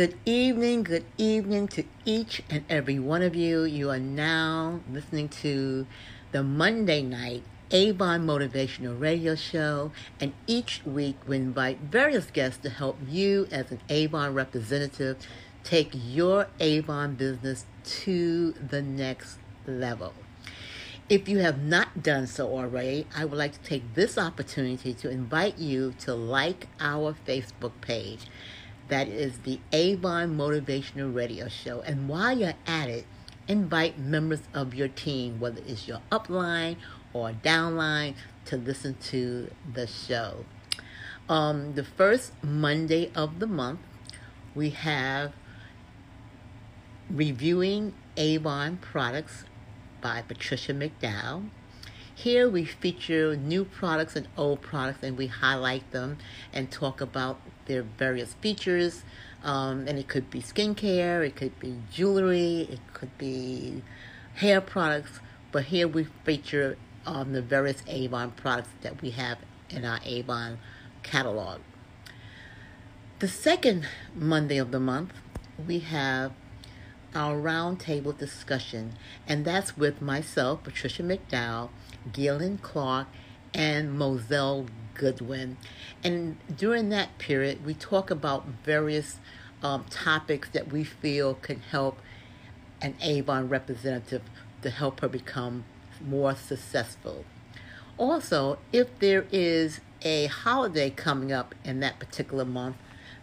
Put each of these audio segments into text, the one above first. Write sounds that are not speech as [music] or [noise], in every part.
Good evening, good evening to each and every one of you. You are now listening to the Monday night Avon Motivational Radio Show, and each week we invite various guests to help you as an Avon representative take your Avon business to the next level. If you have not done so already, I would like to take this opportunity to invite you to like our Facebook page. That is the Avon Motivational Radio Show. And while you're at it, invite members of your team, whether it's your upline or downline, to listen to the show. Um, the first Monday of the month, we have reviewing Avon products by Patricia McDowell. Here we feature new products and old products and we highlight them and talk about their various features. Um, and it could be skincare, it could be jewelry, it could be hair products. But here we feature um, the various Avon products that we have in our Avon catalog. The second Monday of the month, we have our roundtable discussion, and that's with myself, Patricia McDowell, Gillian Clark, and Moselle Goodwin. And during that period, we talk about various um, topics that we feel can help an Avon representative to help her become more successful. Also, if there is a holiday coming up in that particular month,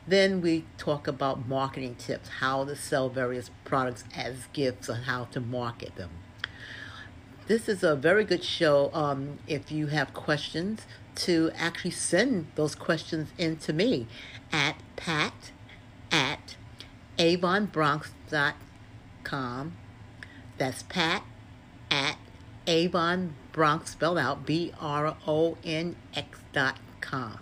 then we talk about marketing tips, how to sell various products as gifts, and how to market them. This is a very good show. Um, if you have questions, to actually send those questions in to me at pat at avonbronx.com. That's pat at avonbronx, spelled out B R O N X dot com.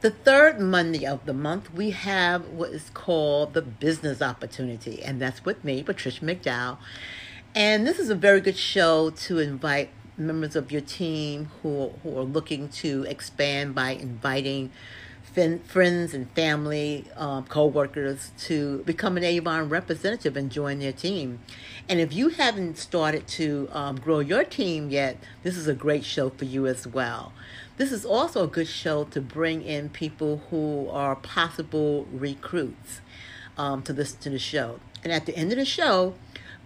The third Monday of the month, we have what is called the business opportunity, and that's with me, Patricia McDowell. And this is a very good show to invite members of your team who, who are looking to expand by inviting fin- friends and family, um, co-workers to become an Avon representative and join their team. And if you haven't started to um, grow your team yet, this is a great show for you as well. This is also a good show to bring in people who are possible recruits um, to listen to the show. And at the end of the show,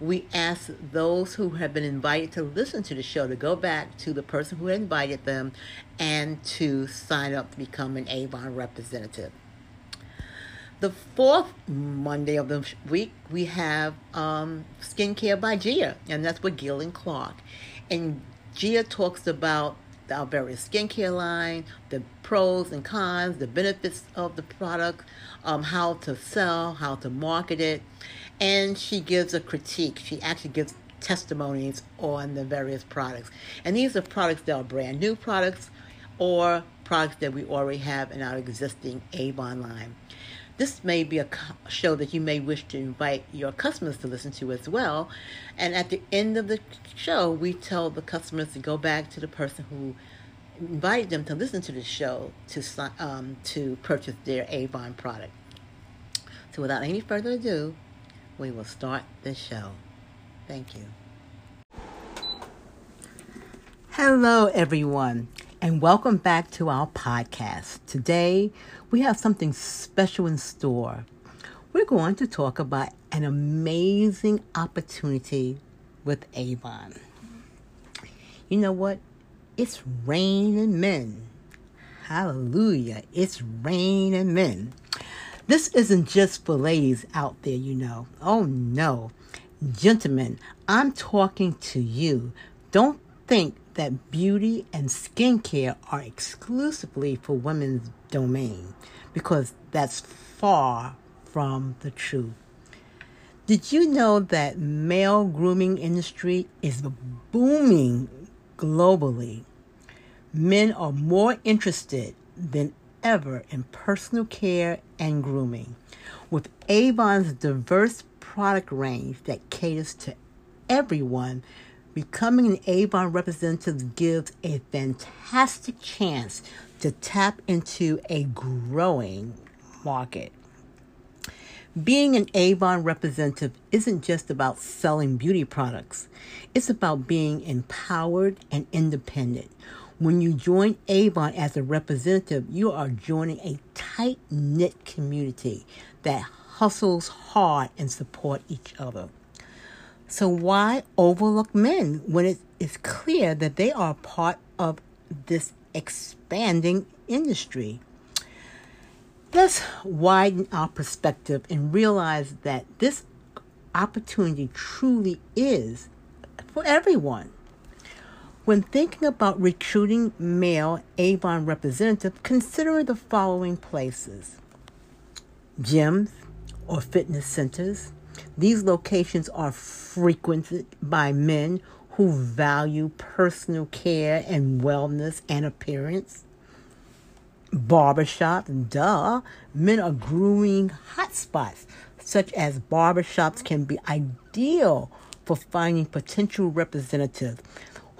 we ask those who have been invited to listen to the show to go back to the person who invited them and to sign up to become an Avon representative. The fourth Monday of the week, we have um, Skincare by Gia, and that's with Gillian Clark. And Gia talks about our various skincare line, the pros and cons, the benefits of the product, um, how to sell, how to market it, and she gives a critique. She actually gives testimonies on the various products. And these are products that are brand new products or products that we already have in our existing Avon line. This may be a show that you may wish to invite your customers to listen to as well. And at the end of the show, we tell the customers to go back to the person who invited them to listen to the show to um, to purchase their Avon product. So, without any further ado, we will start the show. Thank you. Hello, everyone, and welcome back to our podcast. Today, we have something special in store. We're going to talk about an amazing opportunity with Avon. You know what? It's raining men. Hallelujah. It's raining men. This isn't just for ladies out there, you know. Oh no. Gentlemen, I'm talking to you. Don't think that beauty and skincare are exclusively for women's domain because that's far from the truth. Did you know that male grooming industry is booming globally? Men are more interested than ever in personal care and grooming. With Avon's diverse product range that caters to everyone, becoming an Avon representative gives a fantastic chance to tap into a growing market. Being an Avon representative isn't just about selling beauty products. It's about being empowered and independent. When you join Avon as a representative, you are joining a tight knit community that hustles hard and support each other. So why overlook men when it is clear that they are part of this expanding industry? Let's widen our perspective and realize that this opportunity truly is for everyone. When thinking about recruiting male Avon representative, consider the following places gyms or fitness centers. These locations are frequented by men who value personal care and wellness and appearance barbershop. Duh. Men are grooming hotspots, such as barbershops can be ideal for finding potential representatives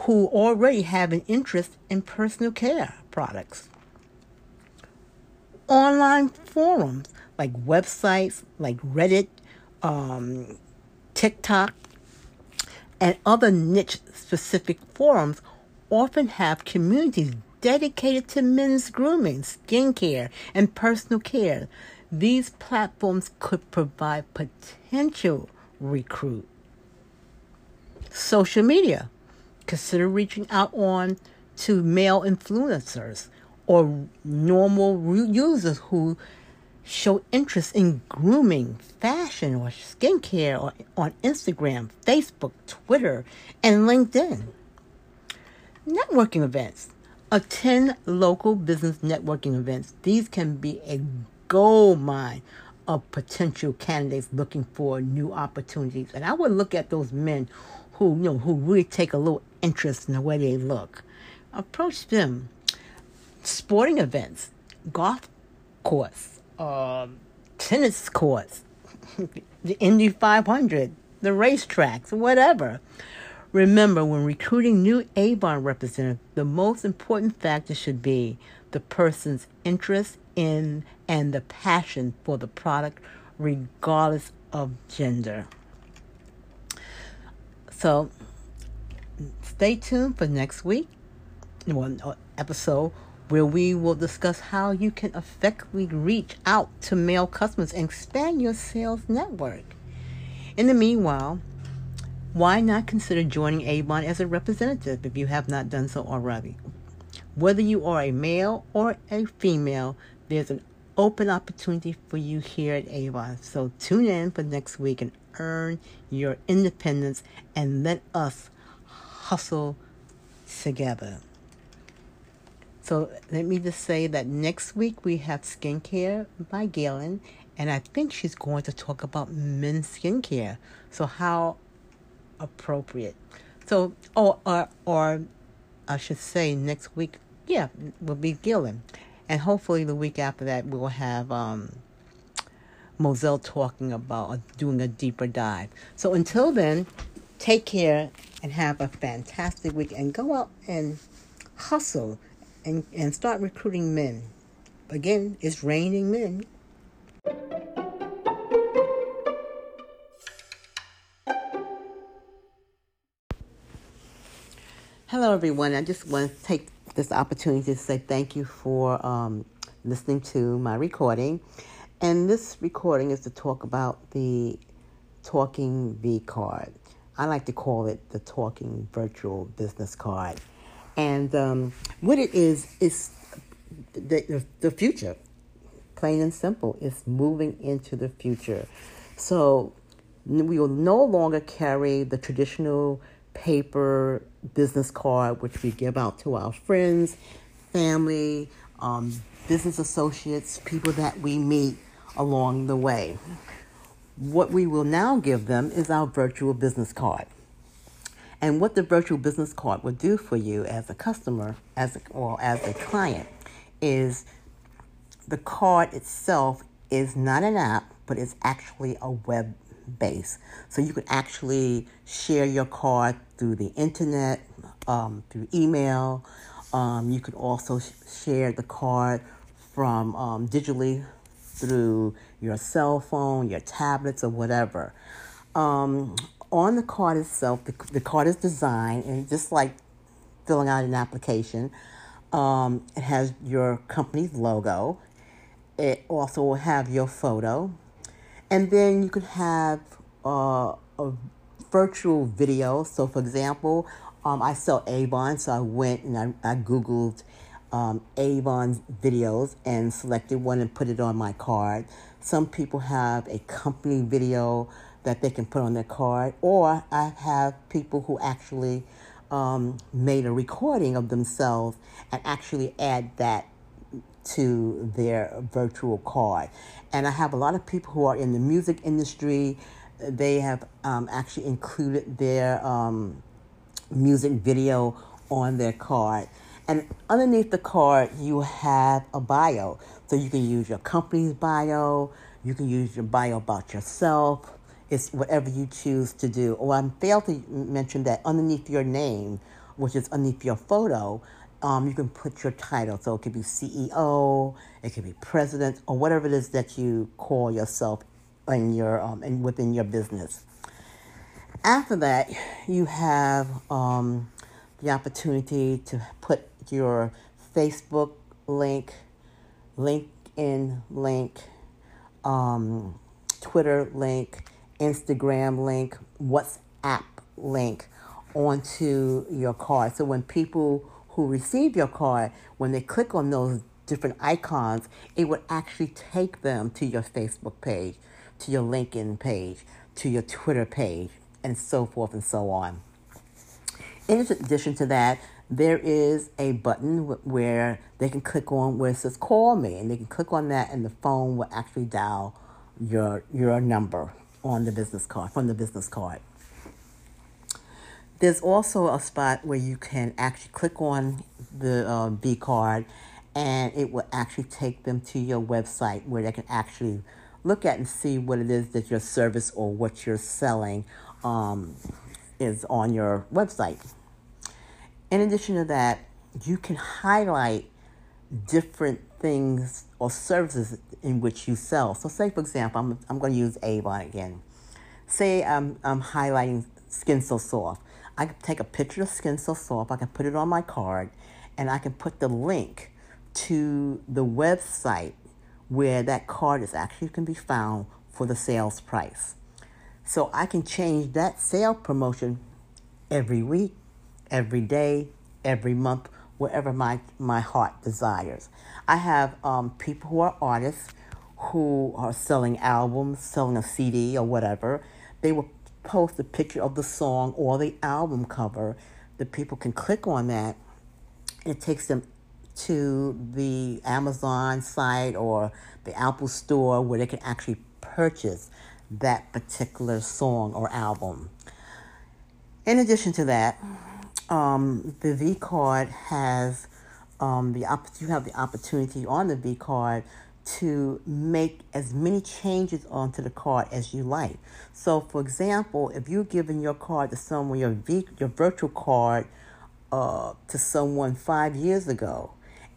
who already have an interest in personal care products. Online forums like websites like Reddit, um, TikTok, and other niche specific forums often have communities dedicated to men's grooming, skincare, and personal care. These platforms could provide potential recruit. Social media. Consider reaching out on to male influencers or normal users who show interest in grooming, fashion, or skincare or on Instagram, Facebook, Twitter, and LinkedIn. Networking events. Attend local business networking events. These can be a gold mine of potential candidates looking for new opportunities. And I would look at those men who you know who really take a little interest in the way they look. Approach them. Sporting events, golf course, uh, tennis courts, [laughs] the Indy 500, the racetracks, whatever. Remember, when recruiting new Avon representatives, the most important factor should be the person's interest in and the passion for the product, regardless of gender. So, stay tuned for next week, one uh, episode where we will discuss how you can effectively reach out to male customers and expand your sales network. In the meanwhile, why not consider joining Avon as a representative if you have not done so already? Whether you are a male or a female, there's an open opportunity for you here at Avon. So tune in for next week and earn your independence and let us hustle together. So let me just say that next week we have skincare by Galen, and I think she's going to talk about men's skincare. So how appropriate. So, or, or, or I should say next week, yeah, will be Gillen. And hopefully the week after that, we'll have um, Moselle talking about doing a deeper dive. So until then, take care and have a fantastic week and go out and hustle and, and start recruiting men. Again, it's raining men. Hello, everyone. I just want to take this opportunity to say thank you for um, listening to my recording. And this recording is to talk about the Talking V card. I like to call it the Talking Virtual Business Card. And um, what it is, is the, the future. Plain and simple. It's moving into the future. So we will no longer carry the traditional paper business card, which we give out to our friends, family, um, business associates, people that we meet along the way. What we will now give them is our virtual business card. And what the virtual business card will do for you as a customer, as a, or as a client, is the card itself is not an app, but it's actually a web base. So you can actually share your card through the internet, um, through email. Um, you could also sh- share the card from um, digitally through your cell phone, your tablets, or whatever. Um, on the card itself, the, the card is designed, and just like filling out an application, um, it has your company's logo. It also will have your photo. And then you could have uh, a virtual video. So, for example, um, I sell Avon, so I went and I, I Googled um, Avon's videos and selected one and put it on my card. Some people have a company video that they can put on their card, or I have people who actually um, made a recording of themselves and actually add that to their virtual card. And I have a lot of people who are in the music industry. They have um, actually included their um, music video on their card. And underneath the card, you have a bio. So you can use your company's bio, you can use your bio about yourself. It's whatever you choose to do. Or I failed to mention that underneath your name, which is underneath your photo, um, you can put your title. So it could be CEO, it could be president, or whatever it is that you call yourself in your um, in, within your business. After that, you have um, the opportunity to put your Facebook link, LinkedIn link, um, Twitter link, Instagram link, WhatsApp link onto your card. So when people who receive your card, when they click on those different icons, it would actually take them to your Facebook page, to your LinkedIn page, to your Twitter page, and so forth and so on. In addition to that, there is a button where they can click on where it says call me and they can click on that and the phone will actually dial your your number on the business card from the business card. There's also a spot where you can actually click on the uh, v card and it will actually take them to your website where they can actually look at and see what it is that your service or what you're selling um, is on your website in addition to that, you can highlight different things or services in which you sell. So, say for example, I'm, I'm going to use Avon again. Say I'm, I'm highlighting Skin So Soft. I can take a picture of Skin So Soft, I can put it on my card, and I can put the link to the website where that card is actually can be found for the sales price. So I can change that sale promotion every week every day, every month, wherever my, my heart desires. I have um, people who are artists who are selling albums, selling a CD or whatever. They will post a picture of the song or the album cover. The people can click on that. It takes them to the Amazon site or the Apple store where they can actually purchase that particular song or album. In addition to that, um, the V card has um, the op- you have the opportunity on the V card to make as many changes onto the card as you like. So, for example, if you're giving your card to someone, your v- your virtual card uh, to someone five years ago,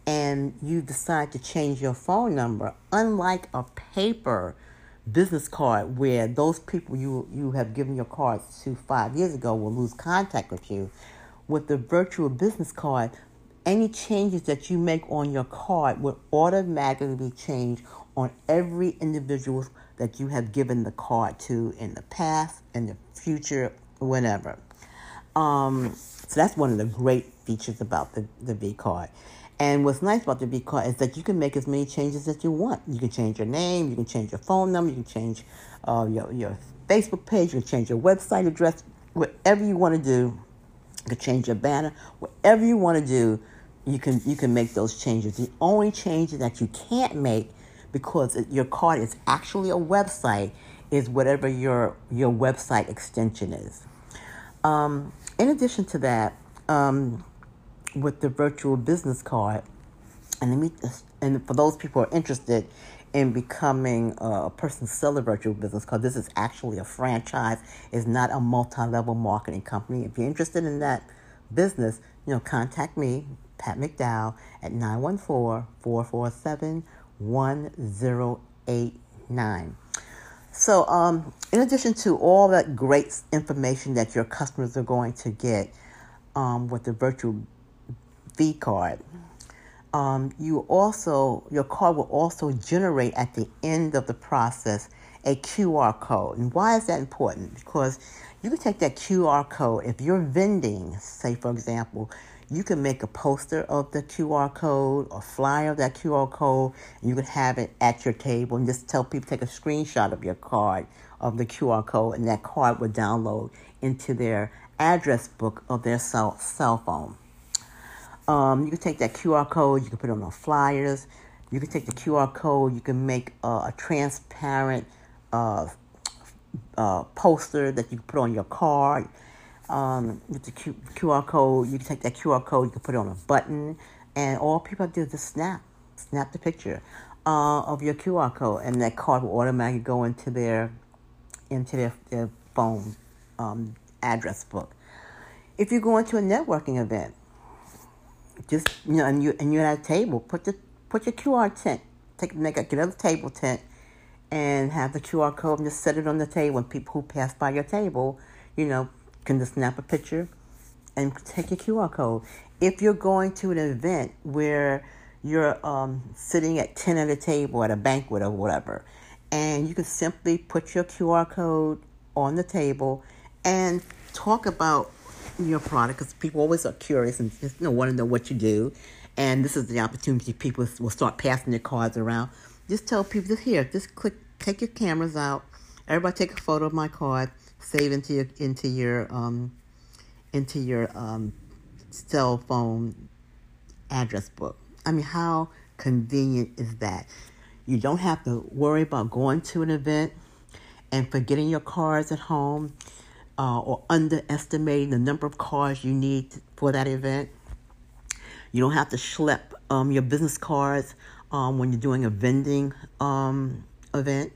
and you decide to change your phone number, unlike a paper business card where those people you you have given your cards to five years ago will lose contact with you with the virtual business card, any changes that you make on your card will automatically be changed on every individual that you have given the card to in the past, in the future, whenever. Um, so that's one of the great features about the, the V card. And what's nice about the V card is that you can make as many changes as you want. You can change your name, you can change your phone number, you can change uh, your, your Facebook page, you can change your website address, whatever you want to do you can change your banner. Whatever you want to do, you can you can make those changes. The only changes that you can't make because your card is actually a website is whatever your your website extension is. Um, in addition to that, um, with the virtual business card, and let me and for those people who are interested in becoming a person sell a virtual business because this is actually a franchise it's not a multi-level marketing company if you're interested in that business you know contact me pat mcdowell at 914-447-1082 nine. So, um, in addition to all that great information that your customers are going to get um, with the virtual V card, um, you also your card will also generate at the end of the process a QR code. And why is that important? Because you can take that QR code if you're vending, say for example, you can make a poster of the QR code or flyer of that QR code, and you can have it at your table and just tell people take a screenshot of your card of the QR code, and that card will download into their address book of their cell, cell phone. Um, you can take that QR code, you can put it on flyers. You can take the QR code, you can make a transparent uh, uh, poster that you can put on your card um, with the Q- QR code. You can take that QR code, you can put it on a button, and all people do is just snap, snap the picture uh, of your QR code, and that card will automatically go into their into their, their phone um, address book. If you go into a networking event, just you know, and you and you're at a table, put the put your QR tent, take make a, get a table tent, and have the QR code and just set it on the table. And people who pass by your table, you know, can just snap a picture and take your QR code. If you're going to an event where you're um, sitting at 10 at a table at a banquet or whatever, and you can simply put your QR code on the table and talk about your product because people always are curious and just you know, want to know what you do. And this is the opportunity people will start passing their cards around. Just tell people, just here, just click, take your cameras out. Everybody take a photo of my card save into your into your um, into your um, cell phone address book. I mean, how convenient is that? You don't have to worry about going to an event and forgetting your cards at home uh, or underestimating the number of cards you need for that event. You don't have to schlep um, your business cards um, when you're doing a vending um, event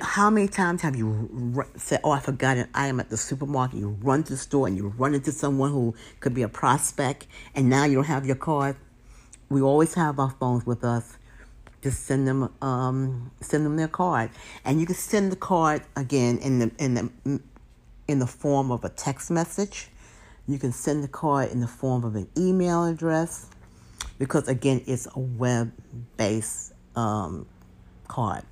how many times have you said, "Oh, I forgot it. I am at the supermarket." You run to the store and you run into someone who could be a prospect, and now you don't have your card. We always have our phones with us. Just send them, um, send them their card, and you can send the card again in the in the in the form of a text message. You can send the card in the form of an email address, because again, it's a web-based um, card.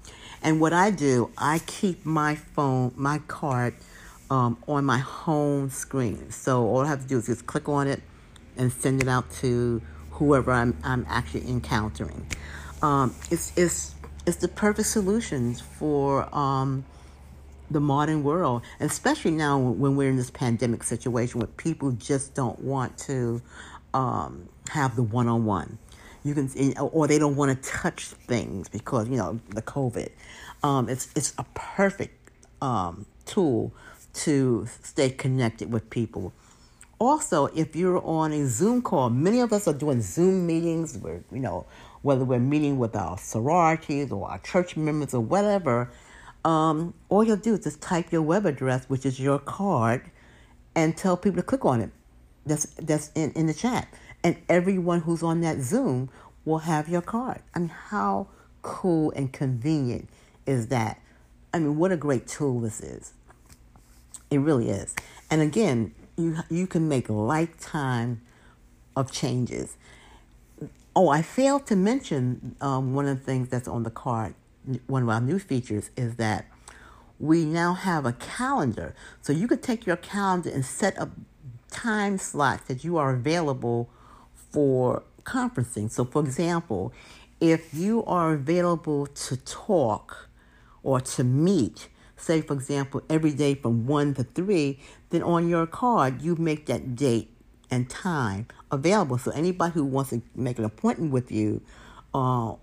And what I do, I keep my phone, my card, um, on my home screen. So all I have to do is just click on it and send it out to whoever I'm, I'm actually encountering. Um, it's, it's, it's the perfect solutions for um, the modern world, especially now when we're in this pandemic situation where people just don't want to um, have the one on one you can or they don't want to touch things because you know the covid. Um, it's it's a perfect um, tool to stay connected with people. Also if you're on a zoom call many of us are doing zoom meetings where you know whether we're meeting with our sororities or our church members or whatever um, all you'll do is just type your web address which is your card and tell people to click on it that's that's in, in the chat and everyone who's on that Zoom will have your card. I mean, how cool and convenient is that? I mean, what a great tool this is. It really is. And again, you you can make lifetime of changes. Oh, I failed to mention um, one of the things that's on the card. One of our new features is that we now have a calendar. So you could take your calendar and set up time slots that you are available for conferencing. So, for example, if you are available to talk or to meet, say, for example, every day from 1 to 3, then on your card, you make that date and time available. So, anybody who wants to make an appointment with you, uh,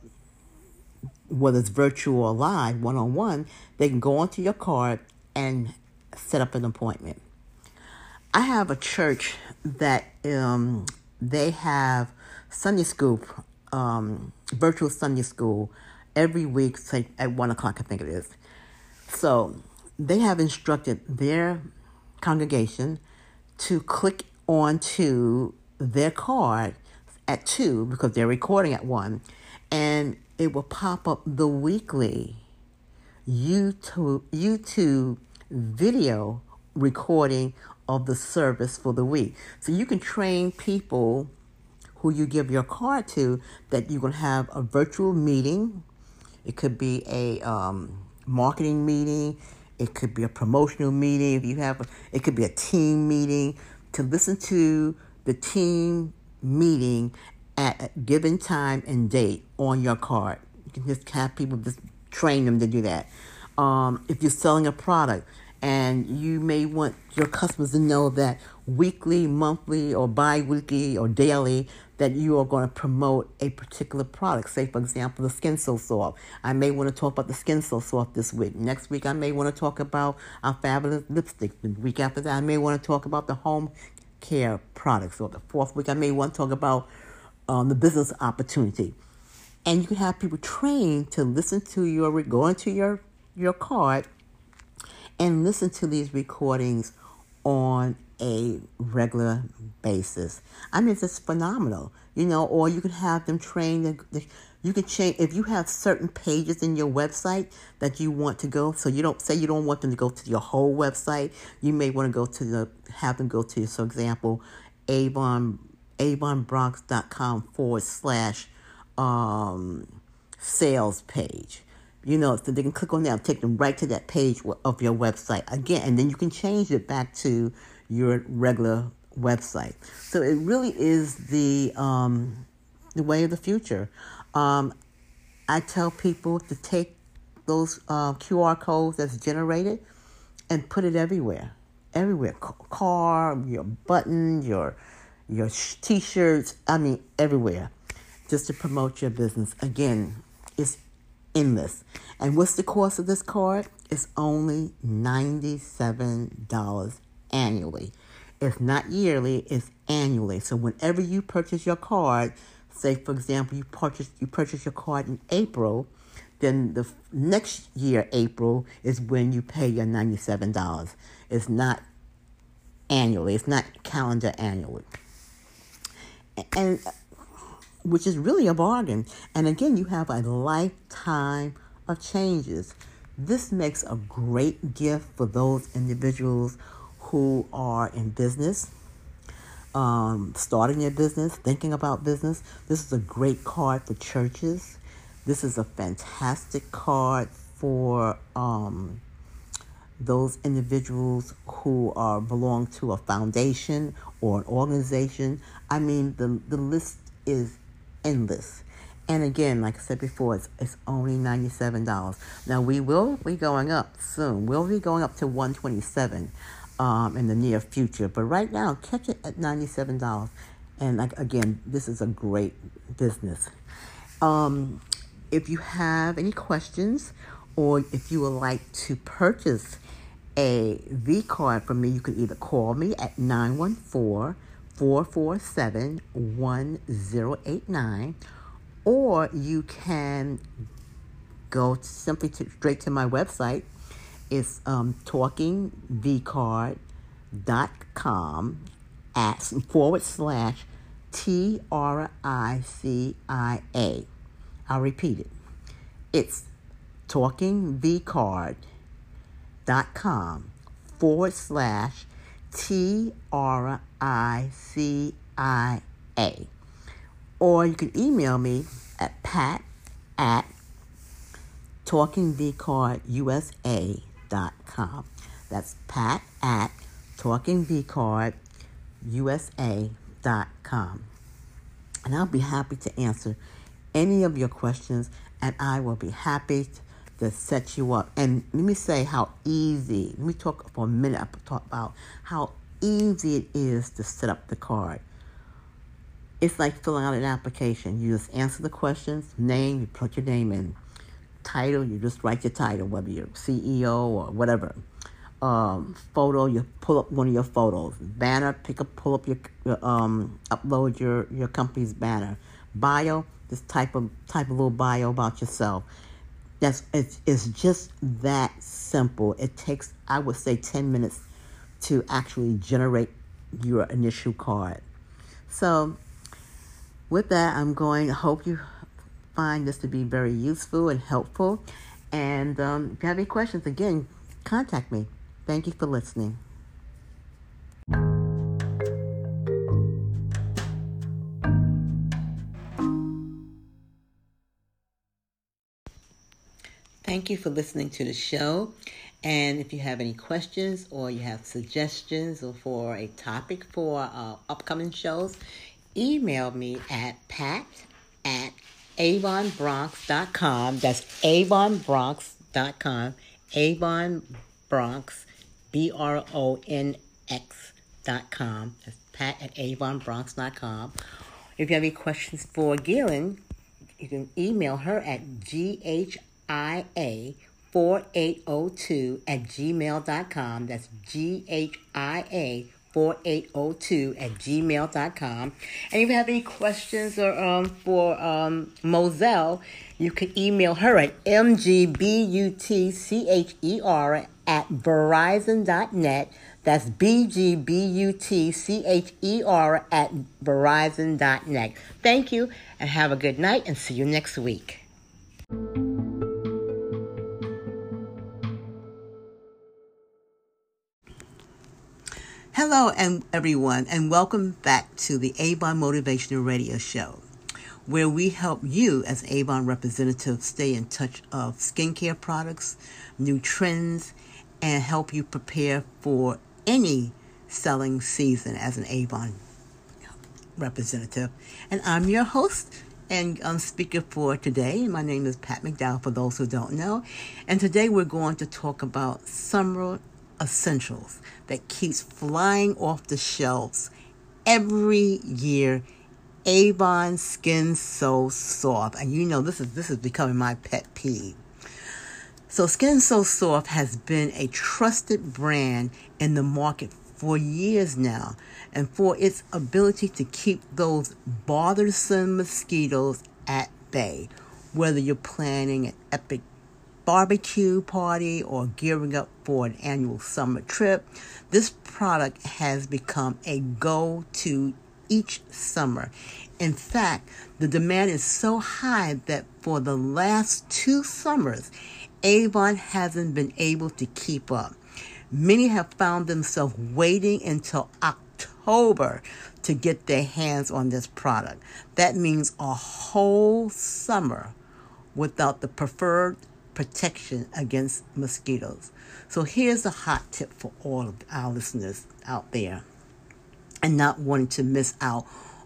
whether it's virtual or live, one on one, they can go onto your card and set up an appointment. I have a church that um, they have Sunday school, um, virtual Sunday school every week, say at one o'clock, I think it is. So they have instructed their congregation to click onto their card at two because they're recording at one, and it will pop up the weekly YouTube, YouTube video recording of the service for the week. So you can train people who you give your card to that you're going to have a virtual meeting. It could be a um, marketing meeting. It could be a promotional meeting. If you have, a, it could be a team meeting to listen to the team meeting at a given time and date on your card. You can just have people just train them to do that. Um, if you're selling a product, and you may want your customers to know that weekly, monthly, or bi-weekly or daily that you are going to promote a particular product. Say, for example, the Skin So Soft. I may want to talk about the Skin So Soft this week. Next week, I may want to talk about our fabulous lipstick. The week after that, I may want to talk about the home care products. Or the fourth week, I may want to talk about um, the business opportunity. And you can have people trained to listen to your, go into your, your card and listen to these recordings on a regular basis. I mean, it's just phenomenal, you know. Or you can have them trained. You can change if you have certain pages in your website that you want to go. So you don't say you don't want them to go to your whole website. You may want to go to the have them go to, for example, Avon avonbronx.com forward slash um, sales page you know, so they can click on that, take them right to that page of your website again, and then you can change it back to your regular website. So it really is the um, the way of the future. Um, I tell people to take those uh, QR codes that's generated and put it everywhere, everywhere. Car, your button, your your t-shirts. I mean, everywhere, just to promote your business. Again, it's endless. And what's the cost of this card? It's only $97 annually. It's not yearly, it's annually. So whenever you purchase your card, say for example you purchase you purchase your card in April, then the next year April is when you pay your $97. It's not annually. It's not calendar annually. And uh, which is really a bargain. And again, you have a lifetime of changes. This makes a great gift for those individuals who are in business, um, starting their business, thinking about business. This is a great card for churches. This is a fantastic card for um, those individuals who are belong to a foundation or an organization. I mean, the the list is endless. And again, like I said before, it's, it's only $97. Now we will be going up soon. We'll be going up to 127 um, in the near future. But right now, catch it at $97. And like, again, this is a great business. Um, if you have any questions or if you would like to purchase a V card from me, you can either call me at 914 447 1089, or you can go simply to, straight to my website. It's um, talkingvcard.com at forward slash T R I C I A. I'll repeat it. It's talkingvcard.com forward slash T R I C I A. Or you can email me at pat at talkingvcardusa.com. That's pat at talkingvcardusa.com. And I'll be happy to answer any of your questions, and I will be happy to set you up. And let me say how easy, let me talk for a minute, I'll talk about how easy it is to set up the card. It's like filling out an application. You just answer the questions, name, you put your name in. Title, you just write your title, whether you're CEO or whatever. Um, photo, you pull up one of your photos. Banner, pick up, pull up your, um, upload your, your company's banner. Bio, just type of type a little bio about yourself. That's it's, it's just that simple. It takes I would say ten minutes to actually generate your initial card. So with that, I'm going, hope you find this to be very useful and helpful. And um, if you have any questions, again, contact me. Thank you for listening. Thank you for listening to the show. And if you have any questions or you have suggestions or for a topic for uh, upcoming shows, email me at pat at avonbronx.com. That's avonbronx.com. Avon Bronx, N X.com. That's pat at avonbronx.com. If you have any questions for Gillian, you can email her at GHIA 4802 at gmail.com. That's G H I A 4802 at gmail.com. And if you have any questions or um, for um, Moselle, you can email her at mgbutcher at verizon.net. That's B-G-B-U-T-C-H-E-R at verizon.net. Thank you and have a good night and see you next week. Hello, and everyone, and welcome back to the Avon Motivational Radio Show, where we help you as Avon representatives stay in touch of skincare products, new trends, and help you prepare for any selling season as an Avon representative. And I'm your host and um, speaker for today. My name is Pat McDowell, for those who don't know. And today we're going to talk about summer essentials that keeps flying off the shelves every year. Avon Skin So Soft. And you know this is this is becoming my pet peeve. So Skin So Soft has been a trusted brand in the market for years now and for its ability to keep those bothersome mosquitoes at bay. Whether you're planning an epic barbecue party or gearing up for an annual summer trip, this product has become a go to each summer. In fact, the demand is so high that for the last two summers, Avon hasn't been able to keep up. Many have found themselves waiting until October to get their hands on this product. That means a whole summer without the preferred protection against mosquitoes. So here's a hot tip for all of our listeners out there and not wanting to miss out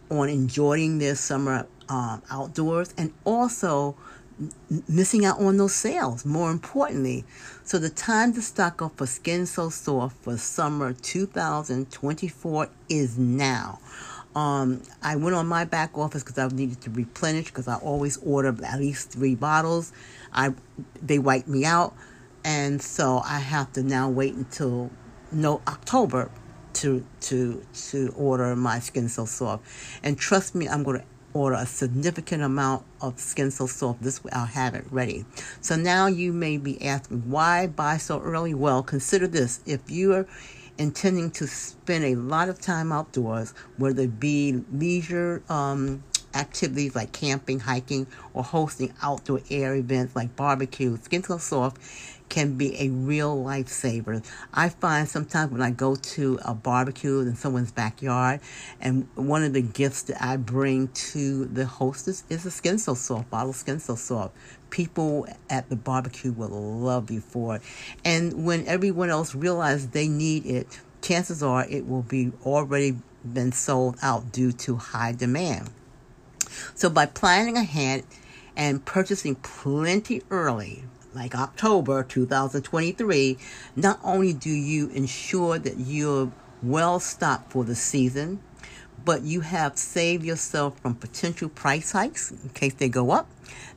on enjoying their summer um, outdoors and also missing out on those sales more importantly so the time to stock up for skin so soft for summer 2024 is now um, I went on my back office because I needed to replenish because I always order at least three bottles. I they wiped me out, and so I have to now wait until no October to to to order my skin so soft. And trust me, I'm going to order a significant amount of skin so soft. This way I'll have it ready. So now you may be asking, why buy so early? Well, consider this: if you are intending to spend a lot of time outdoors, whether it be leisure um, activities like camping, hiking, or hosting outdoor air events like barbecues, Skin So Soft can be a real lifesaver. I find sometimes when I go to a barbecue in someone's backyard, and one of the gifts that I bring to the hostess is a Skin So Soft, bottle Skin So Soft. People at the barbecue will love you for it. And when everyone else realizes they need it, chances are it will be already been sold out due to high demand. So by planning ahead and purchasing plenty early, like October 2023, not only do you ensure that you're well stocked for the season, but you have saved yourself from potential price hikes in case they go up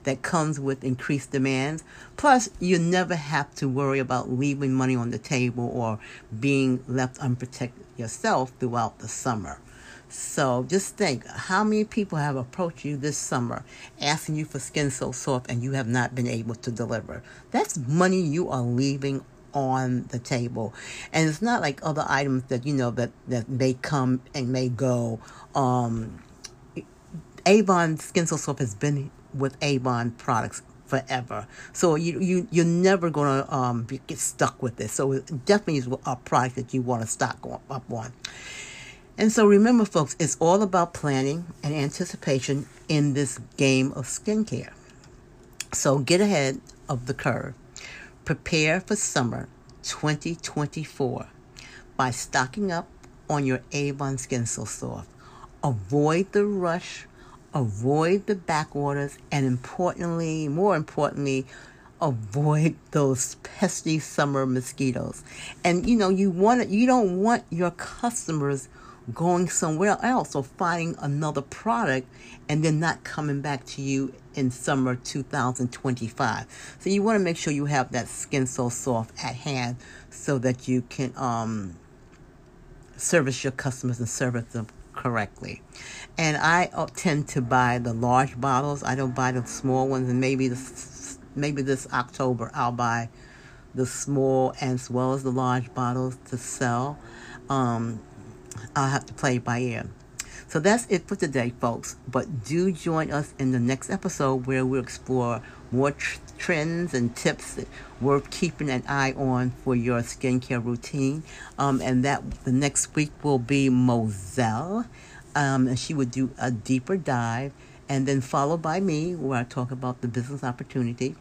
that comes with increased demands. Plus, you never have to worry about leaving money on the table or being left unprotected yourself throughout the summer. So just think how many people have approached you this summer asking you for skin so soft and you have not been able to deliver. That's money you are leaving on the table. And it's not like other items that you know that, that may come and may go. Um Avon Skin So Soft has been with Avon products forever. So you you you're never gonna um get stuck with this. So it definitely is a product that you want to stock up on. And so remember, folks, it's all about planning and anticipation in this game of skincare. So get ahead of the curve. Prepare for summer 2024 by stocking up on your Avon Skin So Soft. Avoid the rush, avoid the backwaters, and importantly, more importantly, avoid those pesky summer mosquitoes. And you know, you want you don't want your customers going somewhere else or finding another product and then not coming back to you in summer 2025. So you want to make sure you have that skin so soft at hand so that you can um, service your customers and service them correctly. And I uh, tend to buy the large bottles. I don't buy the small ones. And maybe this, maybe this October I'll buy the small as well as the large bottles to sell. Um, I'll have to play by ear. So that's it for today, folks. But do join us in the next episode where we'll explore more tr- trends and tips worth keeping an eye on for your skincare routine. Um, and that the next week will be Moselle. Um, and she would do a deeper dive. And then followed by me, where I talk about the business opportunity.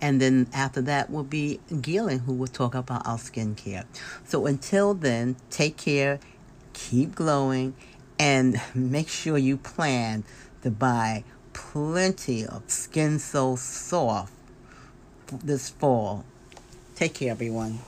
And then after that will be Gillian, who will talk about our skincare. So until then, take care, keep glowing, and [laughs] make sure you plan to buy plenty of Skin So Soft this fall. Take care, everyone.